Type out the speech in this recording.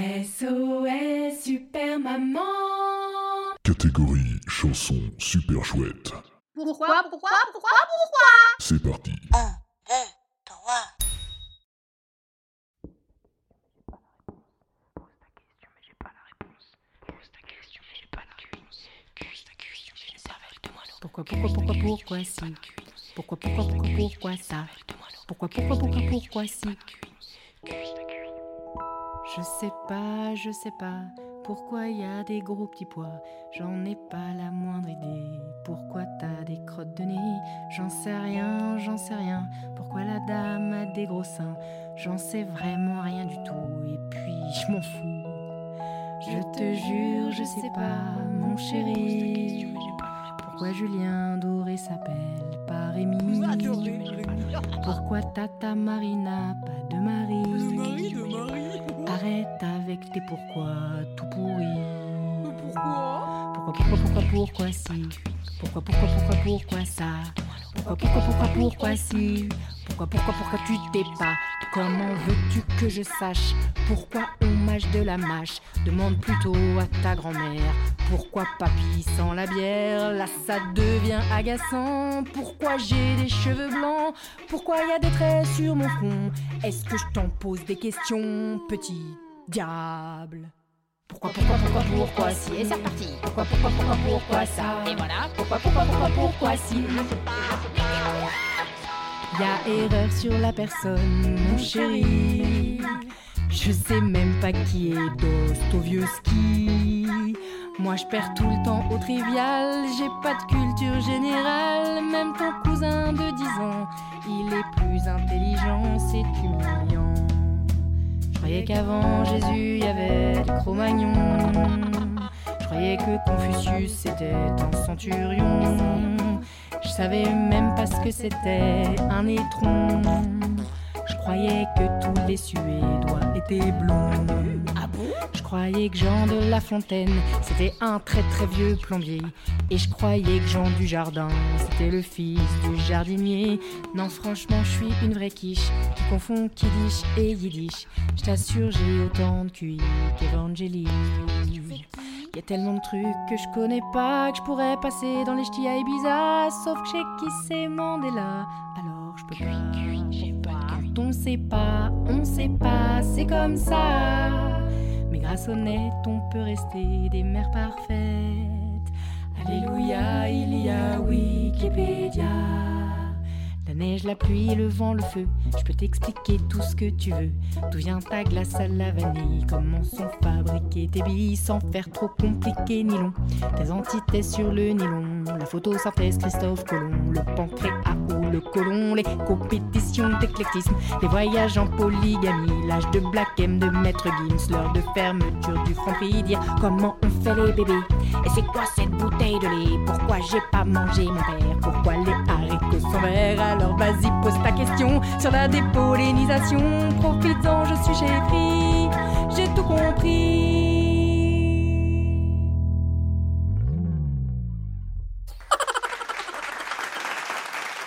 SOS Super Maman Catégorie chanson super chouette. Pourquoi, pourquoi, pourquoi, pourquoi? C'est parti. 1, 2, 3. Pourquoi, pourquoi, pourquoi, pourquoi si? Pourquoi, pourquoi, pourquoi, pourquoi ça? Pourquoi, pourquoi, pourquoi, pourquoi si? Je sais pas, je sais pas Pourquoi y a des gros petits pois. J'en ai pas la moindre idée. Pourquoi t'as des crottes de nez? J'en sais rien, j'en sais rien. Pourquoi la dame a des gros seins? J'en sais vraiment rien du tout. Et puis je m'en fous. Je te jure, je sais pas, mon chéri pourquoi Julien Doré s'appelle pas Rémi Pourquoi Tata Marina pas de mari Arrête avec tes pourquoi tout pourri Pourquoi Pourquoi, pourquoi, pourquoi, pourquoi si? Pourquoi, pourquoi, pourquoi, pourquoi ça? Pourquoi, pourquoi, pourquoi, pourquoi si? Pourquoi, pourquoi, pourquoi tu t'es pas? Comment veux-tu que je sache Pourquoi on de la mâche. Demande plutôt à ta grand-mère. Pourquoi papy sans la bière? Là ça devient agaçant. Pourquoi j'ai des cheveux blancs? Pourquoi y a des traits sur mon front? Est-ce que je t'en pose des questions Petit diable? Pourquoi, pourquoi, pourquoi, pourquoi si? Et c'est reparti. Pourquoi, pourquoi, pourquoi, pourquoi ça? Et voilà. Pourquoi, pourquoi, pourquoi, pourquoi si? Y a erreur sur la personne, mon chéri. Je sais même pas qui est Dostoevsky. Moi je perds tout le temps au trivial, j'ai pas de culture générale. Même ton cousin de 10 ans, il est plus intelligent, c'est humiliant. Je croyais qu'avant Jésus y avait des Cro-Magnons. Je croyais que Confucius c'était un centurion. Je savais même pas ce que c'était un étron. Je croyais que tous les Suédois étaient blonds. Ah bon? Je croyais que Jean de La Fontaine, c'était un très très vieux plombier. Et je croyais que Jean du Jardin, c'était le fils du jardinier. Non, franchement, je suis une vraie quiche qui confond kiddish et yiddish. Je t'assure, j'ai autant de QI qu'Evangélie. Y a tellement de trucs que je connais pas que je pourrais passer dans les ch'tis à Ibiza. Sauf que j'ai qui c'est Mandela? Alors je peux pas. On sait pas, on sait pas, c'est comme ça. Mais grâce au net, on peut rester des mères parfaites. Alléluia, il y a Wikipédia. La neige, la pluie, le vent, le feu, je peux t'expliquer tout ce que tu veux. D'où vient ta glace à la vanille? Comment sont fabriquées tes billes sans faire trop compliqué ni long? Tes antithèses sur le nylon, la photosynthèse Christophe Colomb, le pancréas le côlon, les compétitions d'éclectisme, les voyages en polygamie, l'âge de Black M, de Maître Gims, l'heure de fermeture du prix, dire comment on fait les bébés. Et c'est quoi cette bouteille de lait? Pourquoi j'ai pas mangé mon père? Pourquoi les haricots sont verts? Alors vas-y, pose ta question sur la dépollinisation. Profites-en,